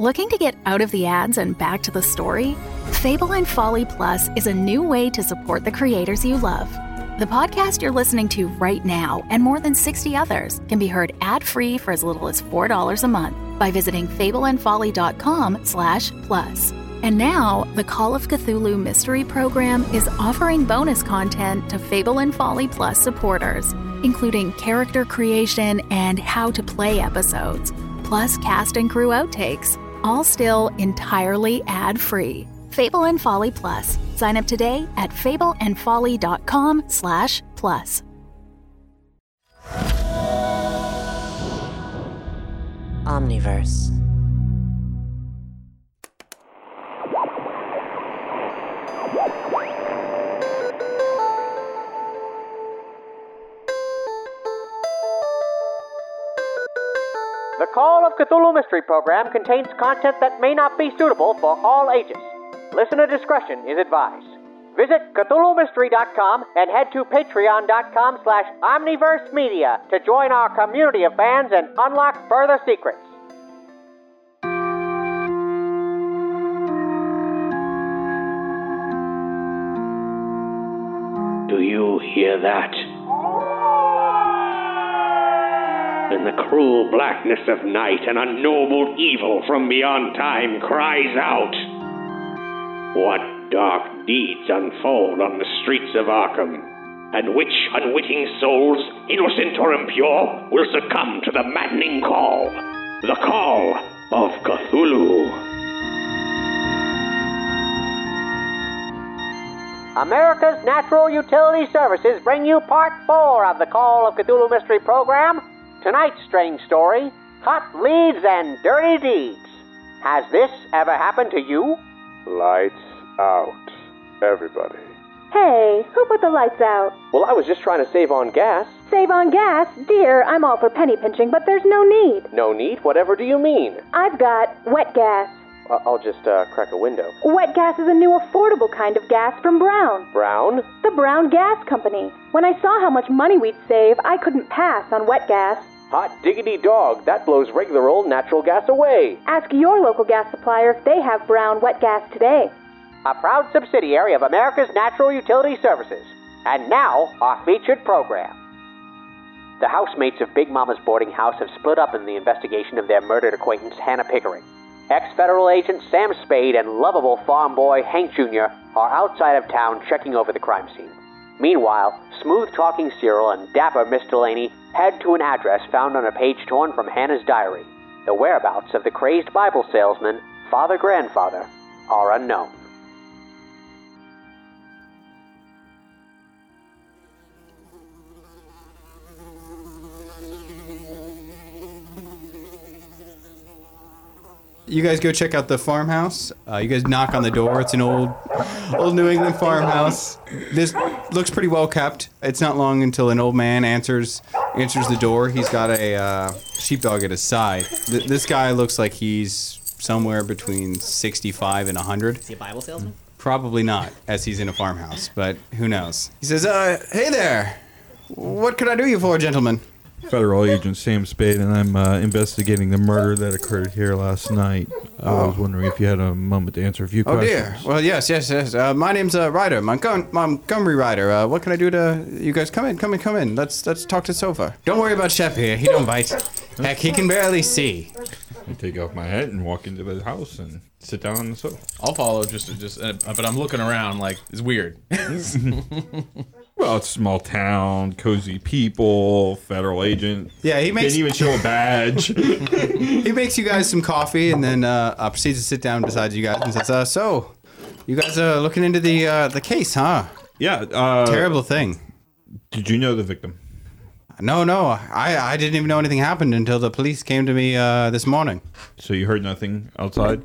Looking to get out of the ads and back to the story? Fable and Folly Plus is a new way to support the creators you love. The podcast you're listening to right now and more than 60 others can be heard ad-free for as little as $4 a month by visiting fableandfolly.com slash plus. And now, the Call of Cthulhu Mystery Program is offering bonus content to Fable and Folly Plus supporters, including character creation and how to play episodes, plus cast and crew outtakes, all still entirely ad-free. Fable and Folly Plus. Sign up today at fableandfolly.com slash plus. Omniverse. Call of Cthulhu Mystery Program contains content that may not be suitable for all ages. Listener discretion is advised. Visit CthulhuMystery.com and head to Patreon.com slash Omniverse Media to join our community of fans and unlock further secrets. Do you hear that? In the cruel blackness of night, an unknowable evil from beyond time cries out. What dark deeds unfold on the streets of Arkham? And which unwitting souls, innocent or impure, will succumb to the maddening call? The call of Cthulhu. America's Natural Utility Services bring you part four of the Call of Cthulhu Mystery Program. Tonight's strange story Hot Leads and Dirty Deeds. Has this ever happened to you? Lights out. Everybody. Hey, who put the lights out? Well, I was just trying to save on gas. Save on gas? Dear, I'm all for penny pinching, but there's no need. No need? Whatever do you mean? I've got wet gas. I'll just uh, crack a window. Wet gas is a new affordable kind of gas from Brown. Brown? The Brown Gas Company. When I saw how much money we'd save, I couldn't pass on wet gas. Hot diggity dog, that blows regular old natural gas away. Ask your local gas supplier if they have Brown wet gas today. A proud subsidiary of America's Natural Utility Services. And now, our featured program. The housemates of Big Mama's boarding house have split up in the investigation of their murdered acquaintance, Hannah Pickering. Ex federal agent Sam Spade and lovable farm boy Hank Jr. are outside of town checking over the crime scene. Meanwhile, smooth talking Cyril and dapper Miss Delaney head to an address found on a page torn from Hannah's diary. The whereabouts of the crazed Bible salesman, Father Grandfather, are unknown. You guys go check out the farmhouse. Uh, you guys knock on the door. It's an old, old New England farmhouse. This looks pretty well kept. It's not long until an old man answers answers the door. He's got a uh, sheepdog at his side. Th- this guy looks like he's somewhere between 65 and 100. Is he a Bible salesman? Probably not, as he's in a farmhouse, but who knows? He says, uh, "Hey there, what could I do you for, gentlemen?" Federal Agent Sam Spade, and I'm uh, investigating the murder that occurred here last night. I was wondering if you had a moment to answer a few questions. Oh questions. dear. Well, yes, yes, yes. Uh, my name's uh, Ryder, Montgom- Montgomery Ryder. Uh, what can I do to you guys? Come in, come in, come in. Let's let's talk to Sofa. Don't worry about Shep here. He don't bite. Heck, he can barely see. I take off my hat and walk into the house and sit down on the sofa. I'll follow just just uh, but I'm looking around like it's weird. Well, it's a small town, cozy people, federal agent. Yeah, he makes Didn't even show a badge. he makes you guys some coffee and then uh, uh, proceeds to sit down beside you guys and says, uh, "So, you guys are looking into the uh, the case, huh? yeah. Uh, Terrible thing." Did you know the victim? No, no, I, I didn't even know anything happened until the police came to me uh, this morning. So you heard nothing outside?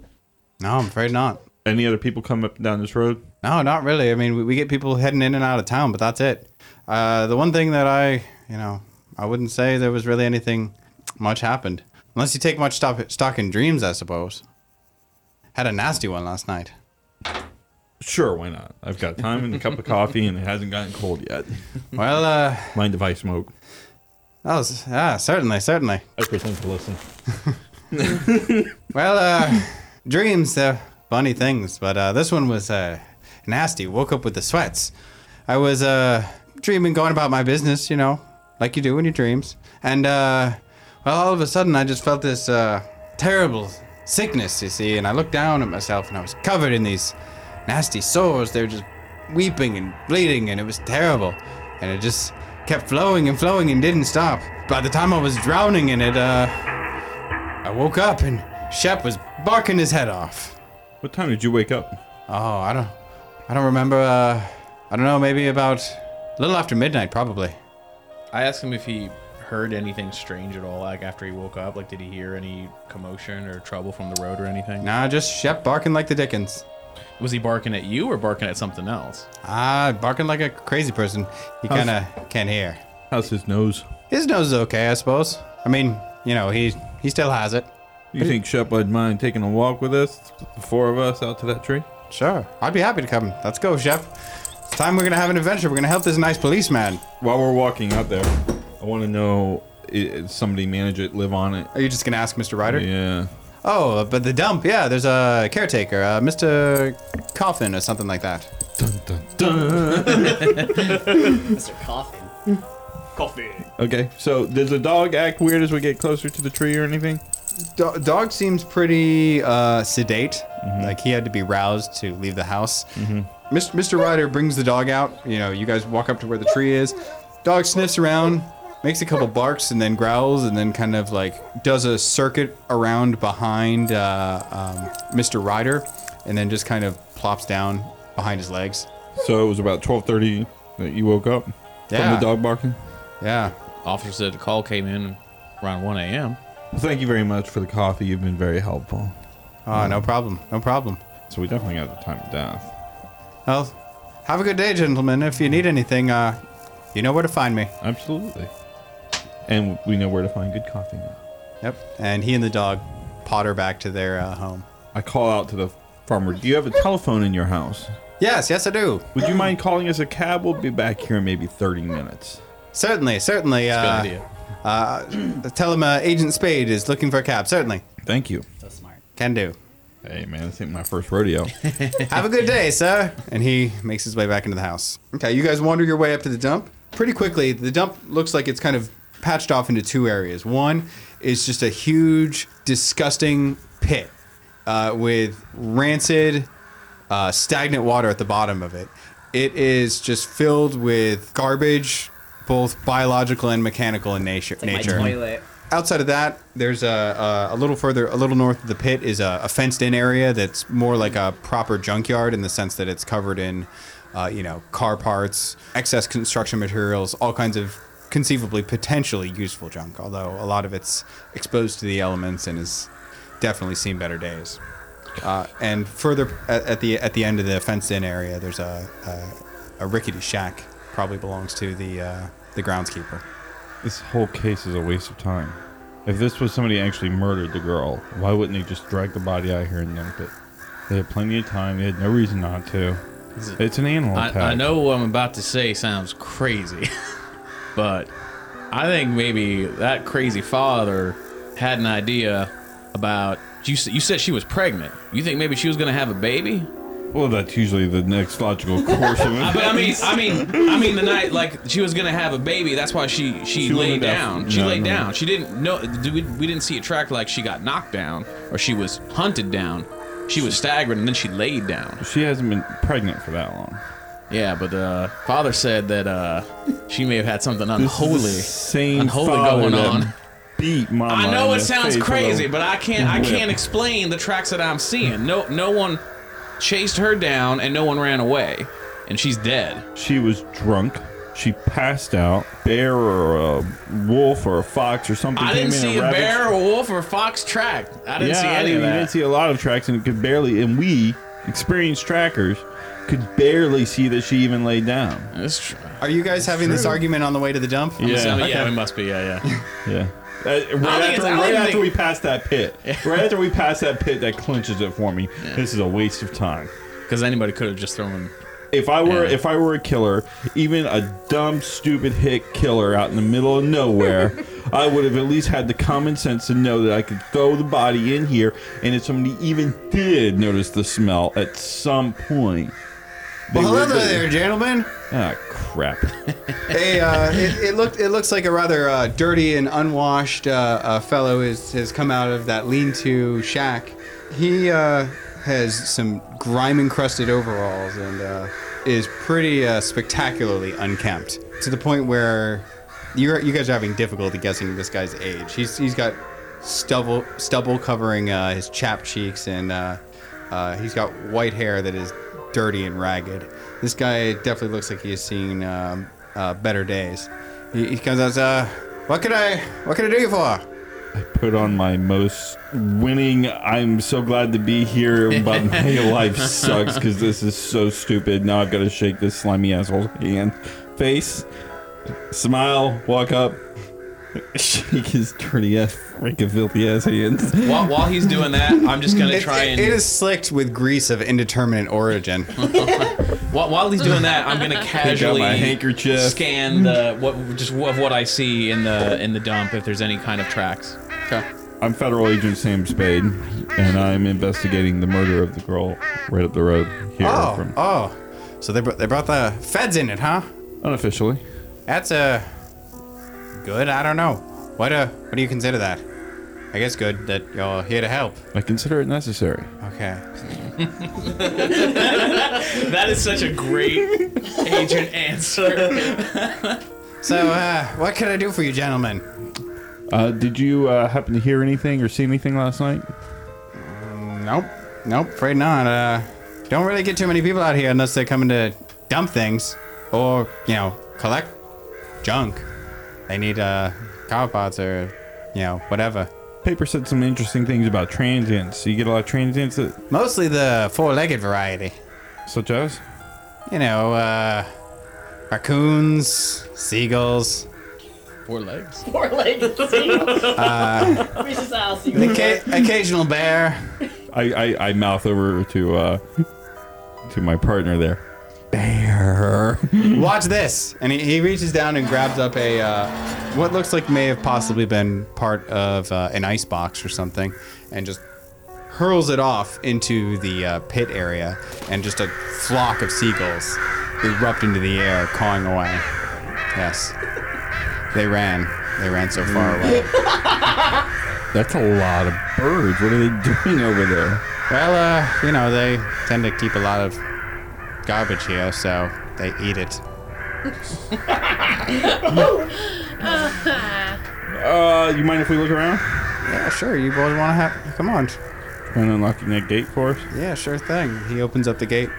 No, I'm afraid not. Any other people come up and down this road? No, not really. I mean, we, we get people heading in and out of town, but that's it. Uh, the one thing that I, you know, I wouldn't say there was really anything much happened. Unless you take much stock, stock in dreams, I suppose. Had a nasty one last night. Sure, why not? I've got time and a cup of coffee, and it hasn't gotten cold yet. Well, uh, Mind if I smoke? that was, yeah, certainly, certainly. I pretend to listen. Well, uh, dreams, they're funny things, but uh, this one was uh, nasty. Woke up with the sweats. I was uh, dreaming, going about my business, you know, like you do in your dreams. And, uh, well, all of a sudden, I just felt this uh, terrible sickness, you see, and I looked down at myself and I was covered in these nasty sores. They were just weeping and bleeding, and it was terrible. And it just kept flowing and flowing and didn't stop. By the time I was drowning in it, uh, I woke up and Shep was barking his head off. What time did you wake up? Oh, I don't, I don't remember. Uh, I don't know. Maybe about a little after midnight, probably. I asked him if he heard anything strange at all, like after he woke up. Like, did he hear any commotion or trouble from the road or anything? Nah, just Shep barking like the Dickens. Was he barking at you or barking at something else? Ah, barking like a crazy person. He How's- kind of can't hear. How's his nose? His nose is okay, I suppose. I mean, you know, he he still has it. You think Shep would mind taking a walk with us, the four of us, out to that tree? Sure, I'd be happy to come. Let's go, Shep. It's time we're gonna have an adventure. We're gonna help this nice policeman. While we're walking out there, I want to know: i- somebody manage it, live on it? Are you just gonna ask Mr. Ryder? Yeah. Oh, but the dump, yeah, there's a caretaker, uh, Mr. Coffin or something like that. Dun, dun, dun. Mr. Coffin. Coffin. okay, so does the dog act weird as we get closer to the tree or anything? Do- dog seems pretty uh, sedate. Like he had to be roused to leave the house. Mis- Mr. Ryder brings the dog out. You know, you guys walk up to where the tree is. Dog sniffs around, makes a couple barks, and then growls, and then kind of like does a circuit around behind uh, um, Mr. Ryder, and then just kind of plops down behind his legs. So it was about twelve thirty that you woke up Yeah. from the dog barking. Yeah. Officer said the call came in around 1 a.m. Well, thank you very much for the coffee. You've been very helpful. Oh, no problem. No problem. So we definitely got the time of death. Well, have a good day, gentlemen. If you need anything, uh, you know where to find me. Absolutely. And we know where to find good coffee now. Yep. And he and the dog potter back to their uh, home. I call out to the farmer. Do you have a telephone in your house? Yes, yes, I do. Would you mind calling us a cab? We'll be back here in maybe 30 minutes. Certainly, certainly. Good Uh, idea. Uh, tell him uh, Agent Spade is looking for a cab. Certainly. Thank you. So smart. Can do. Hey, man, this ain't my first rodeo. Have a good day, sir. And he makes his way back into the house. Okay, you guys wander your way up to the dump. Pretty quickly, the dump looks like it's kind of patched off into two areas. One is just a huge, disgusting pit uh, with rancid, uh, stagnant water at the bottom of it. It is just filled with garbage, both biological and mechanical in nature. Like nature. Outside of that, there's a, a, a little further, a little north of the pit is a, a fenced-in area that's more like a proper junkyard in the sense that it's covered in, uh, you know, car parts, excess construction materials, all kinds of conceivably potentially useful junk. Although a lot of it's exposed to the elements and has definitely seen better days. Uh, and further at, at the at the end of the fenced-in area, there's a, a a rickety shack. Probably belongs to the uh, the groundskeeper. this whole case is a waste of time. If this was somebody actually murdered the girl, why wouldn't they just drag the body out here and dump it? They had plenty of time. They had no reason not to. It's an animal attack. I, I know what I'm about to say sounds crazy, but I think maybe that crazy father had an idea about. You, you said she was pregnant. You think maybe she was going to have a baby? Well, that's usually the next logical course of Uh, But I mean. I mean, I mean, the night like she was gonna have a baby. That's why she she, She laid wouldn't have- down. She no, laid no. down. She didn't know. We, we didn't see a track like she got knocked down or she was hunted down. She was staggering and then she laid down. She hasn't been pregnant for that long. Yeah, but the father said that uh, she may have had something This is the unholy, same unholy father going that on. Beat mama. I know in it the sounds face with crazy, but I can't. I can't explain the tracks that I'm seeing. No, no one chased her down and no one ran away, and she's dead. She was drunk. She passed out. Bear or a wolf or a fox or something. I came didn't in see and a ravaged- bear or wolf or a fox track. I didn't yeah, see I any didn't, of you didn't see a lot of tracks and it could barely. And we experienced trackers could barely see that she even laid down. That's true. Are you guys having this argument on the way to the dump? Yeah, Yeah. yeah, we must be. Yeah, yeah. Yeah. Uh, right after, right after think- we pass that pit, right after we pass that pit, that clinches it for me. This is a waste of time. Because anybody could have just thrown. If I were Yeah. if I were a killer, even a dumb, stupid hick killer out in the middle of nowhere, I would have at least had the common sense to know that I could throw the body in here, and if somebody even did notice the smell at some point, Well, hello there, gentlemen. Ah, crap. Hey, uh, it, it looked it looks like a rather uh, dirty and unwashed uh, uh, fellow is, has come out of that lean-to shack. He uh, has some grime encrusted overalls and uh, is pretty uh, spectacularly unkempt to the point where you you guys are having difficulty guessing this guy's age. He's he's got stubble stubble covering uh, his chapped cheeks and uh, uh, he's got white hair that is dirty and ragged. This guy definitely looks like he has seen um, uh, better days. He, he comes out, uh, what can I, what can I do you for? I put on my most winning. I'm so glad to be here, but my life sucks because this is so stupid. Now I've got to shake this slimy asshole's hand, face, smile, walk up, shake his dirty ass, freaking filthy ass hands. While, while he's doing that, I'm just gonna It, try it- and. it is slicked with grease of indeterminate origin. While, while he's doing that, I'm gonna casually my handkerchief. scan the what just of what I see in the in the dump if there's any kind of tracks. Okay. I'm Federal Agent Sam Spade, and I'm investigating the murder of the girl right up the road here. Oh, from oh. So they, br- they brought the feds in it, huh? unofficially. That's uh, good. I don't know. What uh, what do you consider that? I guess good that you're here to help. I consider it necessary. Okay. That is such a great agent answer. So uh, what can I do for you, gentlemen? Uh, did you uh, happen to hear anything or see anything last night? Nope. Nope. Afraid not. Uh, don't really get too many people out here unless they're coming to dump things or you know collect junk. They need uh car parts or you know whatever. Paper said some interesting things about transients. You get a lot of transients, that, Mostly the four-legged variety. such as. You know, uh, raccoons, seagulls, Four legs. Four legged seagulls. Uh, Reese's the seagulls. ca- occasional bear. I, I, I mouth over to uh, to my partner there. Bear. Watch this. And he, he reaches down and grabs up a uh, what looks like may have possibly been part of uh, an ice box or something, and just hurls it off into the uh, pit area, and just a flock of seagulls erupt into the air, cawing away. Yes, they ran. They ran so far away. That's a lot of birds. What are they doing over there? Well, uh, you know, they tend to keep a lot of garbage here, so they eat it. Uh, you mind if we look around? Yeah, sure. You boys want to have? Come on. And unlocking that gate for us? Yeah, sure thing. He opens up the gate.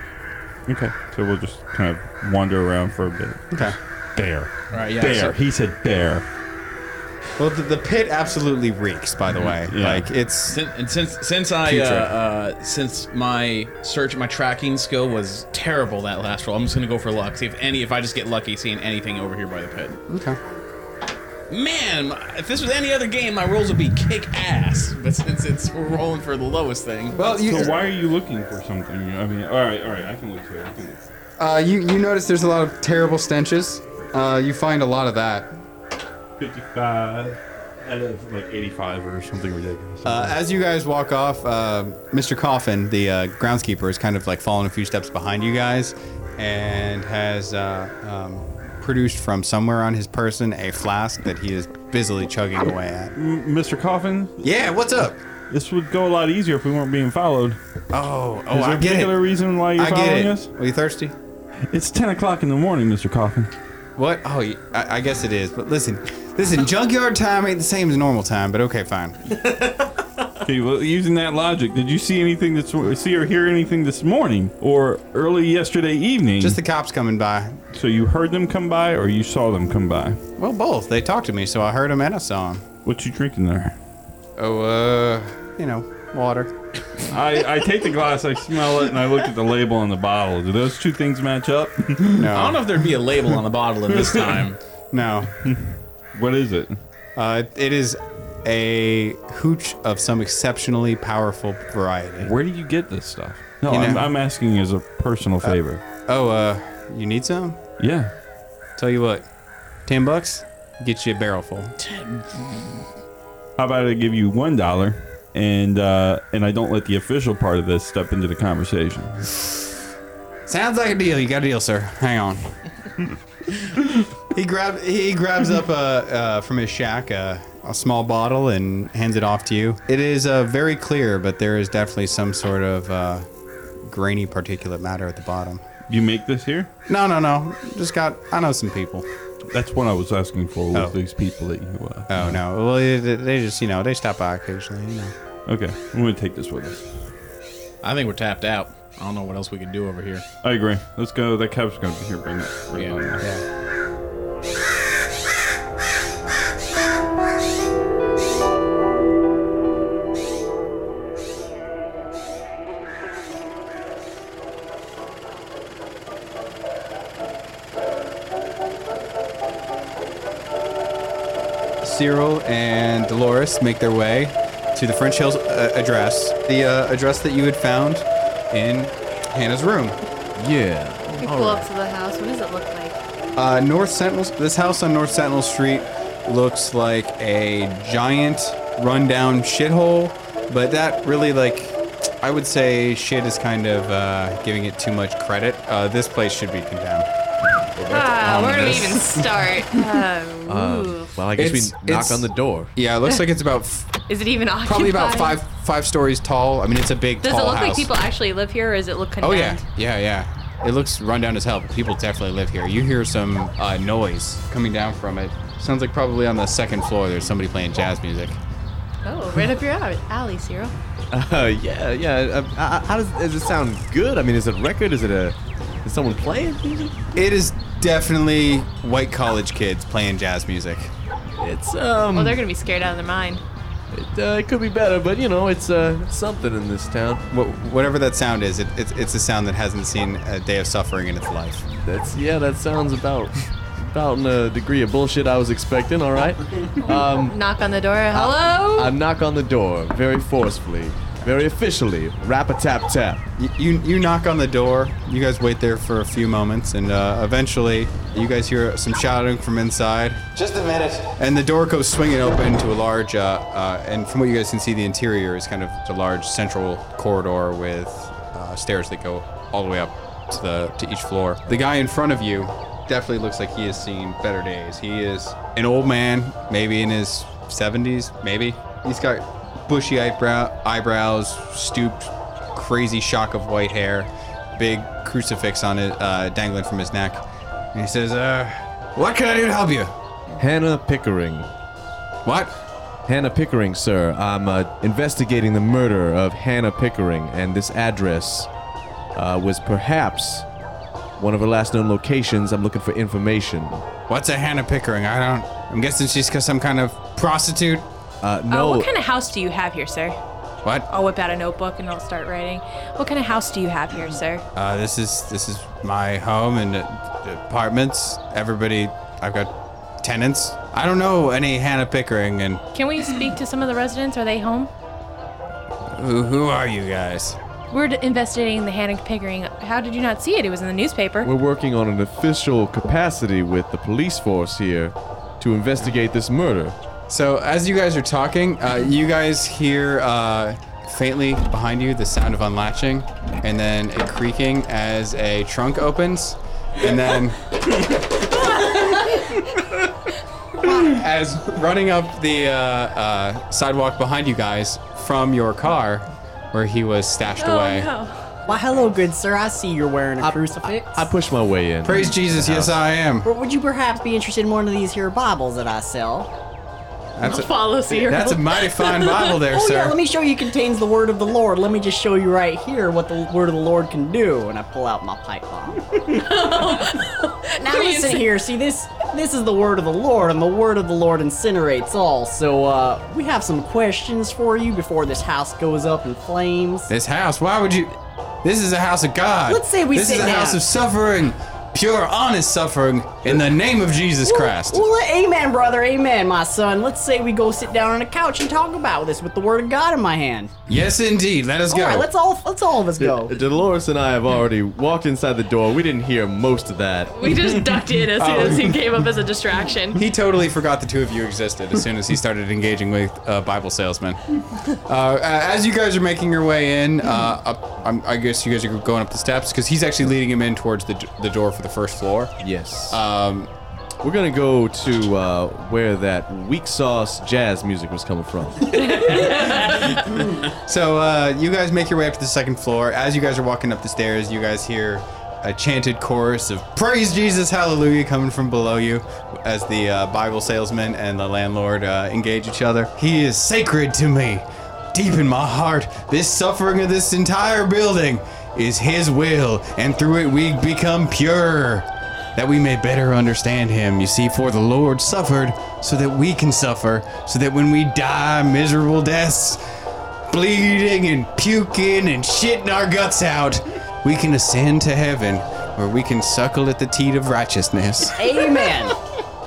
Okay. So we'll just kind of wander around for a bit. Okay. Bear. All right, yeah. Bear. so- He said bear. Well, the, the pit absolutely reeks. By the way, Yeah. like it's Since, and since since I uh, uh, since my search my tracking skill was terrible that last roll, I'm just gonna go for luck. See if any if I just get lucky seeing anything over here by the pit. okay. Man, if this was any other game, my rolls would be kick ass. But since it's we're rolling for the lowest thing, Well, you So why are you looking for something? I mean, all right, all right. I can look too. I can look. uh, you you notice there's a lot of terrible stenches. Uh, you find a lot of that. 55 out of like 85 or something ridiculous. Uh, as you guys walk off, uh, Mr. Coffin, the uh, groundskeeper, is kind of like following a few steps behind you guys, and has uh, um, produced from somewhere on his person a flask that he is busily chugging away at. M- Mr. Coffin, Yeah, what's up? this would go a lot easier if we weren't being followed. Oh, oh, Is there I a get particular it. reason why you're I get following it. us? Are you thirsty? It's 10 o'clock in the morning, Mr. Coffin. What? Oh, I guess it is. But listen, listen, junkyard time ain't the same as normal time. But okay, fine. Okay, well, using that logic, did you see anything this see or hear anything this morning or early yesterday evening? Just the cops coming by. so you heard them come by or you saw them come by? Well, both. They talked to me, so I heard them and I saw them. What you drinking there? Oh, uh, you know, water. I, I take the glass, I smell it, and I look at the label on the bottle. Do those two things match up? No. I don't know if there'd be a label on the bottle at this time. No. What is it? Uh, it is a hooch of some exceptionally powerful variety. Where do you get this stuff? No, You I'm, know- I'm asking as a personal favor. Oh, uh, you need some? yeah. Tell you what, ten bucks, get you a barrel full. How about I give you one dollar, and uh, and I don't let the official part of this step into the conversation. Sounds like a deal. You got a deal, sir. Hang on. he grab he grabs up uh, uh, from his shack uh, a small bottle and hands it off to you. It is uh, very clear, but there is definitely some sort of uh, grainy particulate matter at the bottom. You make this here? No, no, no. Just got. I know some people. That's what I was asking for with Oh. these people that you. Uh, Oh no. Well, they, they just you know they stop by occasionally. You know. Okay, I'm gonna take this with us. I think we're tapped out. I don't know what else we can do over here. I agree. Let's go. That cab's gonna be here. Bring that. Bring it on. Yeah. Cyril and Deloras make their way to the French Hills uh, address, the uh, address that you had found in Hannah's room. Yeah. We pull up to the house. What does it look like? Uh, North Sentinel. This house on North Sentinel Street looks like a giant, rundown shithole. But that really, like, I would say, shit is kind of uh, giving it too much credit. Uh, this place should be condemned. Ah, where do we even start? Uh, Uh, ooh. Well, I guess It's- we knock it's- on the door. Yeah, it looks like it's about f- Is it even occupied? probably about five five stories tall. I mean, it's a big, Does tall it look house. like people actually live here, or does it look Oh yeah, yeah, yeah. It looks rundown as hell, but people definitely live here. You hear some uh, noise coming down from it. Sounds like probably on the second floor. There's somebody playing jazz music. Oh, right up your alley, alley Cyril. Uh, yeah, yeah. Uh, uh, how does, does it sound good? I mean, is it a record? Is it a? Is someone playing music? It is definitely white college kids playing jazz music. It's um. Well, they're gonna be scared out of their mind. It, uh, it could be better, but you know, it's uh, it's something in this town. Wh- whatever that sound is, it, it's, it's a sound that hasn't seen a day of suffering in its life. That's yeah. That sounds about about in a degree of bullshit I was expecting. All right. Um, Knock on the door. Hello. I knock on the door very forcefully, very officially. Rap a tap tap. You, you, you knock on the door. You guys wait there for a few moments, and uh, eventually, you guys hear some shouting from inside. Just a minute. And the door goes swinging open to a large, uh, uh, and from what you guys can see, the interior is kind of a large central corridor with uh, stairs that go all the way up to the to each floor. The guy in front of you definitely looks like he has seen better days. He is an old man, maybe in his 70s, maybe. He's got bushy eyebrow, eyebrows, stooped, crazy shock of white hair, big crucifix on it uh, dangling from his neck. And he says, uh, "What can I do to help you?" Hannah Pickering. What? Hannah Pickering, sir. I'm uh, investigating the murder of Hannah Pickering, and this address uh, was perhaps one of her last known locations. I'm looking for information. What's a Hannah Pickering? I don't. I'm guessing she's some kind of prostitute. Uh, Uh, what kind of house do you have here, sir? What? I'll whip out a notebook and I'll start writing. What kind of house do you have here, sir? Uh, this is this is my home and uh, apartments. Everybody, I've got tenants. I don't know any Hannah Pickering, and Can we speak to some of the residents? Are they home? who who are you guys? We're investigating the Hannah Pickering. How did you not see it? It was in the newspaper. we're working on an official capacity with the police force here to investigate this murder. So as you guys are talking, uh, you guys hear uh, faintly behind you the sound of unlatching, and then a creaking as a trunk opens, and then as running up the uh, uh, sidewalk behind you guys from your car, where he was stashed away. Why, hello, good sir. I see you're wearing a crucifix. I push my way in. Praise Jesus, yes I am. Or would you perhaps be interested in one of these here Bibles that I sell? That's a, Follow Cyril. that's a mighty fine Bible there, oh sir. yeah, let me show you contains the word of the Lord. Let me just show you right here what the word of the Lord can do. And I pull out my pipe bomb. now Please. listen here. See this This is the word of the Lord, and the word of the Lord incinerates all. So, uh, we have some questions for you before this house goes up in flames. This house, why would you? This is a house of God. Let's say we This sit is a house of suffering, pure, honest suffering in the name of Jesus Christ. Well, amen, brother, amen, my son. Let's say we go sit down on a couch and talk about this with the word of God in my hand. Yes, indeed. Let us go. right, let's all let's all of us go. Deloras and I have already walked inside the door. We didn't hear most of that. We just ducked in as soon Oh. as he came up as a distraction. He totally forgot the two of you existed as soon as he started engaging with uh, Bible salesmen. Uh, as you guys are making your way in, uh, up, I'm, I guess you guys are going up the steps because he's actually leading him in towards the, d- the door for the first floor. Yes. Um, We're gonna go to uh, where that weak sauce jazz music was coming from. So uh, you guys make your way up to the second floor. As you guys are walking up the stairs, you guys hear a chanted chorus of "Praise Jesus, Hallelujah" coming from below you, as the uh, Bible salesman and the landlord uh, engage each other. He is sacred to me, deep in my heart. This suffering of this entire building is His will, and through it we become pure. That we may better understand him. You see, for the Lord suffered so that we can suffer, so that when we die miserable deaths, bleeding and puking and shitting our guts out, we can ascend to heaven where we can suckle at the teat of righteousness. Amen.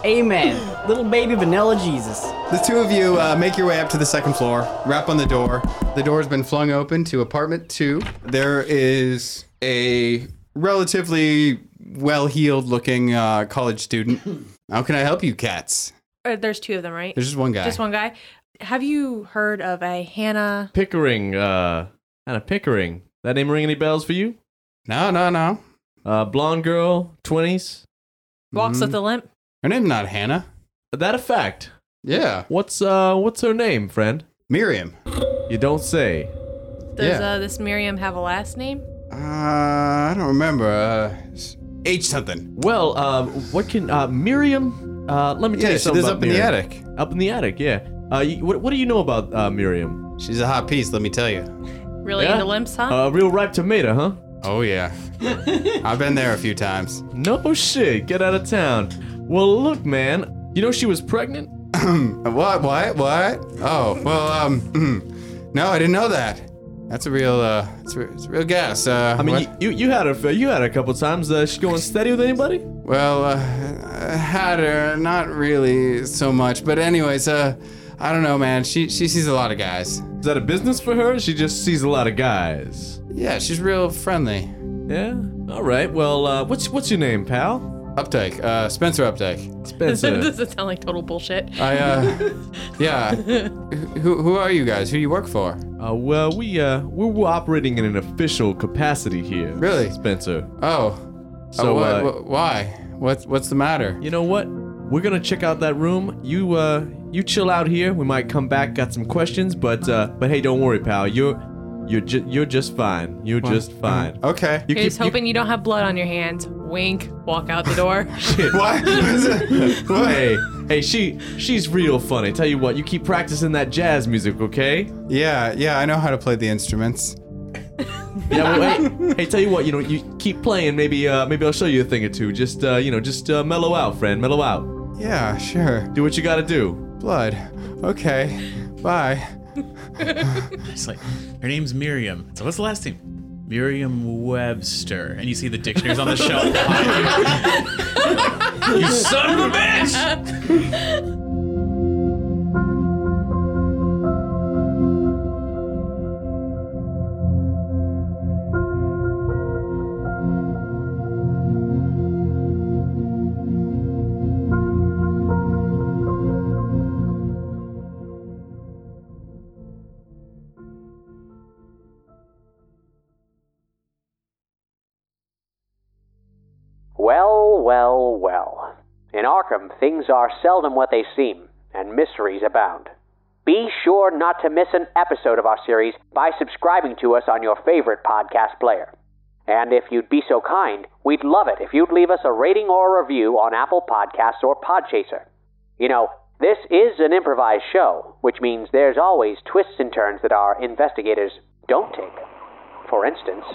Amen. Little baby vanilla Jesus. The two of you uh, make your way up to the second floor, rap on the door. The door has been flung open to apartment two. There is a relatively well heeled looking uh, college student. How can I help you, cats? Uh, there's two of them, right? There's just one guy. Just one guy. Have you heard of a Hannah? Pickering, uh, Hannah Pickering. That name ring any bells for you? No, no, no. Uh, blonde girl, twenties. Walks with a limp. Her name's not Hannah. That a fact? Yeah. What's uh, what's her name, friend? Miriam. You don't say. Does Yeah. uh, this Miriam have a last name? Uh, I don't remember. Uh, H something. Well, um, what can uh, Miriam? Uh, let me tell Yeah, you she something lives about up in the Miriam. attic. Up in the attic, yeah. Uh, you, what, what do you know about uh, Miriam? She's a hot piece, let me tell you. Really Yeah? into limps, huh? A real ripe tomato, huh? Oh yeah. I've been there a few times. No shit. Get out of town. Well, look, man. You know she was pregnant. what? What? What? Oh, well, um, no, I didn't know that. That's a real, uh, it's a, it's a real guess. Uh, I mean, what? you, you you had her you had her a couple times. Uh, she going steady with anybody? well, uh, I had her, not really so much, but anyways, uh, I don't know, man. She she sees a lot of guys. Is that a business for her? She just sees a lot of guys. Yeah, she's real friendly. Yeah. All right. Well, uh, what's what's your name, pal? Uptake, uh, Spencer Uptake. Spencer. Does it sound like total bullshit? I, uh, yeah. who who are you guys? Who do you work for? Uh, well, we uh we're operating in an official capacity here. Really? Spencer. Oh. So, oh, what, uh, wh- why? What's what's the matter? You know what? We're gonna check out that room. You uh you chill out here. We might come back, got some questions, but uh but hey, don't worry, pal. You're you're ju- you're just fine. You're just fine. Okay. You He's keep- you- hoping you don't have blood on your hands. Wink. Walk out the door. What? what? Hey, hey, she she's real funny. Tell you what, you keep practicing that jazz music, okay? Yeah, yeah, I know how to play the instruments. Yeah, well, hey, hey, tell you what, you know, you keep playing. Maybe uh maybe I'll show you a thing or two. Just uh, you know, just uh, mellow out, friend. Mellow out. Yeah, sure. Do what you gotta do. Blood. Okay. Bye. It's like her name's Miriam. So what's the last name? Miriam Webster. And you see the dictionaries on the shelf behind you. you son of a bitch! Things are seldom what they seem, and mysteries abound. Be sure not to miss an episode of our series by subscribing to us on your favorite podcast player. And if you'd be so kind, we'd love it if you'd leave us a rating or a review on Apple Podcasts or Podchaser. You know, this is an improvised show, which means there's always twists and turns that our investigators don't take. For instance,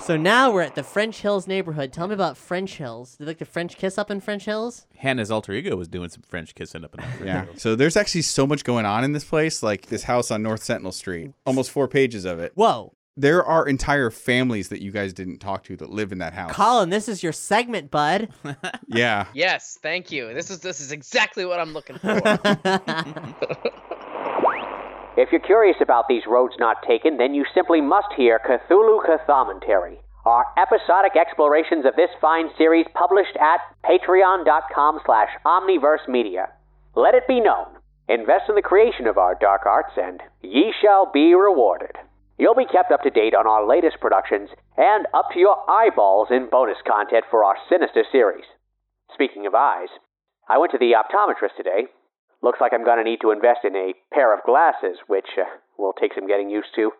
So now we're at the French Hills neighborhood. Tell me about French Hills. Do you like the French kiss up in French Hills? Hannah's alter ego was doing some French kissing up in the Yeah. So there's actually so much going on in this place, like this house on North Sentinel Street. Almost four pages of it. Whoa. There are entire families that you guys didn't talk to that live in that house. Colin, this is your segment, bud. Yeah. Yes, thank you. This is this is exactly what I'm looking for. If you're curious about these roads not taken, then you simply must hear Cthulhu Cathomentary, our episodic explorations of this fine series published at patreon.com slash omniverse media. Let it be known, invest in the creation of our dark arts, and ye shall be rewarded. You'll be kept up to date on our latest productions and up to your eyeballs in bonus content for our Sinister series. Speaking of eyes, I went to the optometrist today. Looks like I'm going to need to invest in a pair of glasses, which uh, will take some getting used to.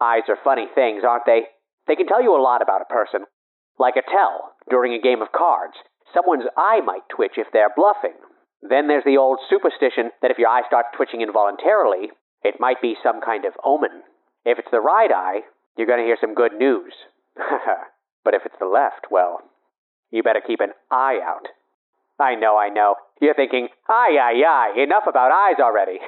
Eyes are funny things, aren't they? They can tell you a lot about a person. Like a tell, during a game of cards, someone's eye might twitch if they're bluffing. Then there's the old superstition that if your eye starts twitching involuntarily, it might be some kind of omen. If it's the right eye, you're going to hear some good news. but if it's the left, well, you better keep an eye out. I know, I know. You're thinking, aye, aye, aye, enough about eyes already.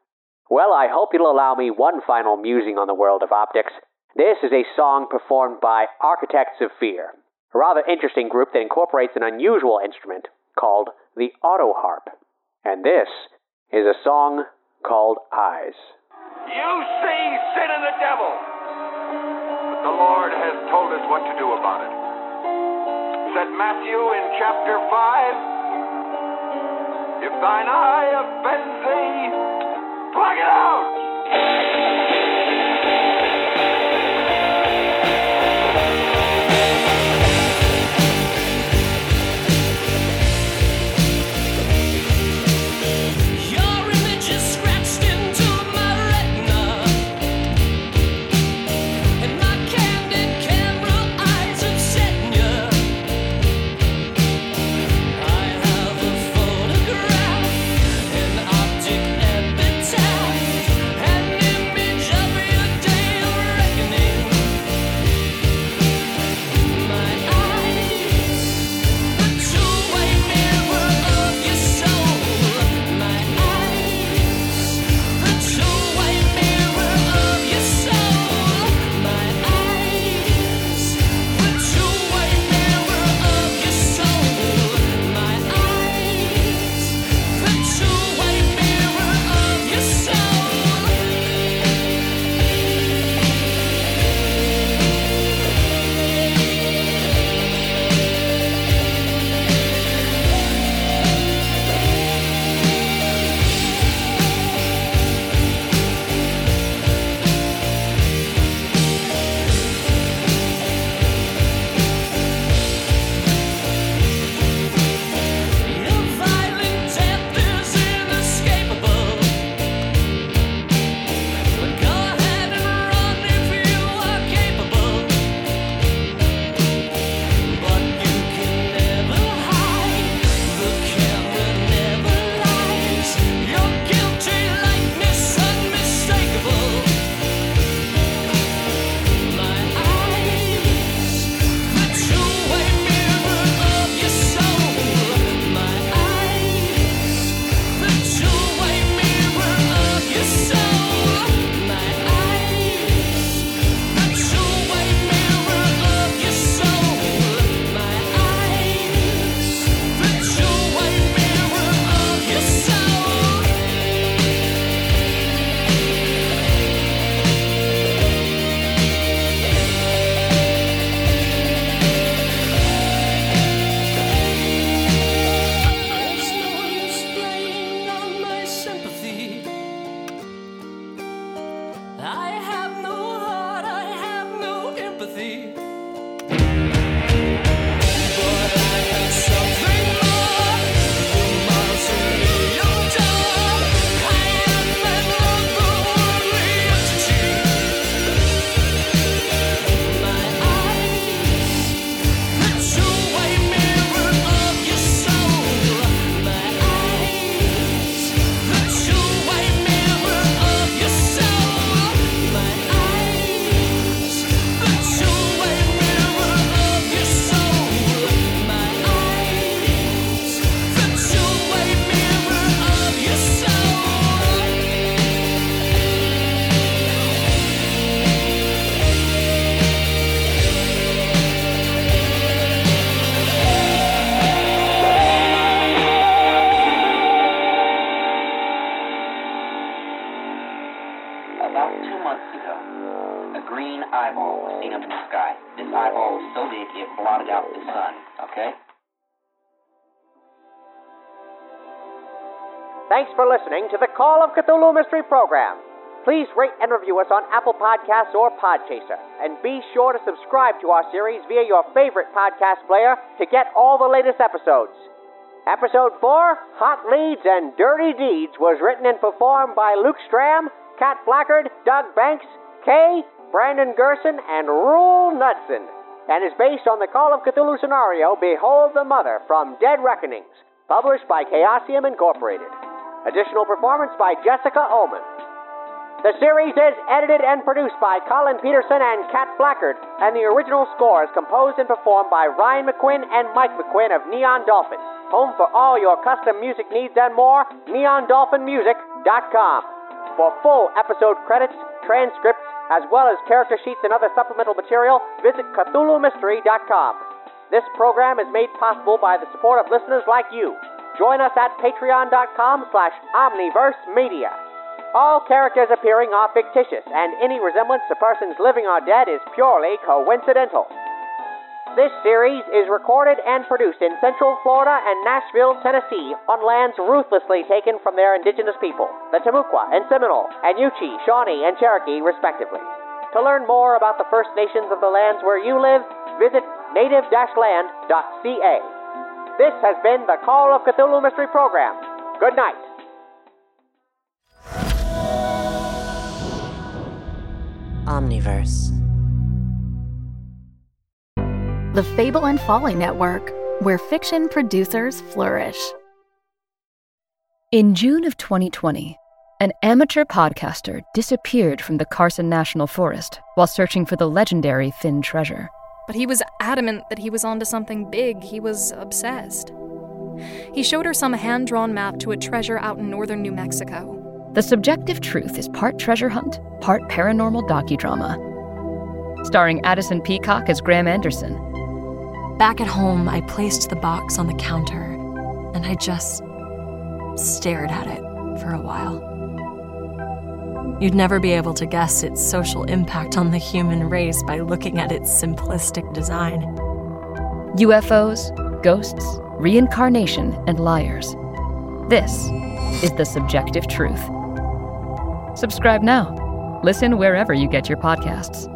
well, I hope you'll allow me one final musing on the world of optics. This is a song performed by Architects of Fear, a rather interesting group that incorporates an unusual instrument called the auto harp. And this is a song called Eyes. You see sin and the devil, but the Lord has told us what to do about it. Said Matthew in chapter 5 If thine eye offends thee, pluck it out! Eyeball was so big it blotted out the sun, okay? Thanks for listening to the Call of Cthulhu Mystery Program. Please rate and review us on Apple Podcasts or Podchaser. And be sure to subscribe to our series via your favorite podcast player to get all the latest episodes. Episode 4, Hot Leads and Dirty Deeds, was written and performed by Luke Stram, Cat Blackard, Doug Banks, Kay, Brandon Gerson, and Ruel Knudson, and is based on the Call of Cthulhu scenario Behold the Mother from Dead Reckonings, published by Chaosium Incorporated. Additional performance by Jessica Uelman. The series is edited and produced by Colin Peterson and Cat Blackard, and the original score is composed and performed by Ryan McQuinn and Mike McQuinn of Neon Dolphin. Home for all your custom music needs and more, neondolphinmusic.com. For full episode credits, transcripts, as well as character sheets and other supplemental material, visit CthulhuMystery.com. This program is made possible by the support of listeners like you. Join us at patreon.com slash omniverse media. All characters appearing are fictitious, and any resemblance to persons living or dead is purely coincidental. This series is recorded and produced in Central Florida and Nashville, Tennessee, on lands ruthlessly taken from their indigenous people, the Timucua and Seminole, and Yuchi, Shawnee, and Cherokee, respectively. To learn more about the First Nations of the lands where you live, visit native-land.ca. This has been the Call of Cthulhu Mystery Program. Good night. Omniverse. The Fable and Folly Network, where fiction producers flourish. In June of 2020, an amateur podcaster disappeared from the Carson National Forest while searching for the legendary Fenn Treasure. But he was adamant that he was onto something big. He was obsessed. He showed her some hand drawn map to a treasure out in northern New Mexico. The Subjective Truth is part treasure hunt, part paranormal docudrama. Starring Addison Peacock as Graham Anderson. Back at home, I placed the box on the counter and I just stared at it for a while. You'd never be able to guess its social impact on the human race by looking at its simplistic design. UFOs, ghosts, reincarnation, and liars. This is The Subjective Truth. Subscribe now. Listen wherever you get your podcasts.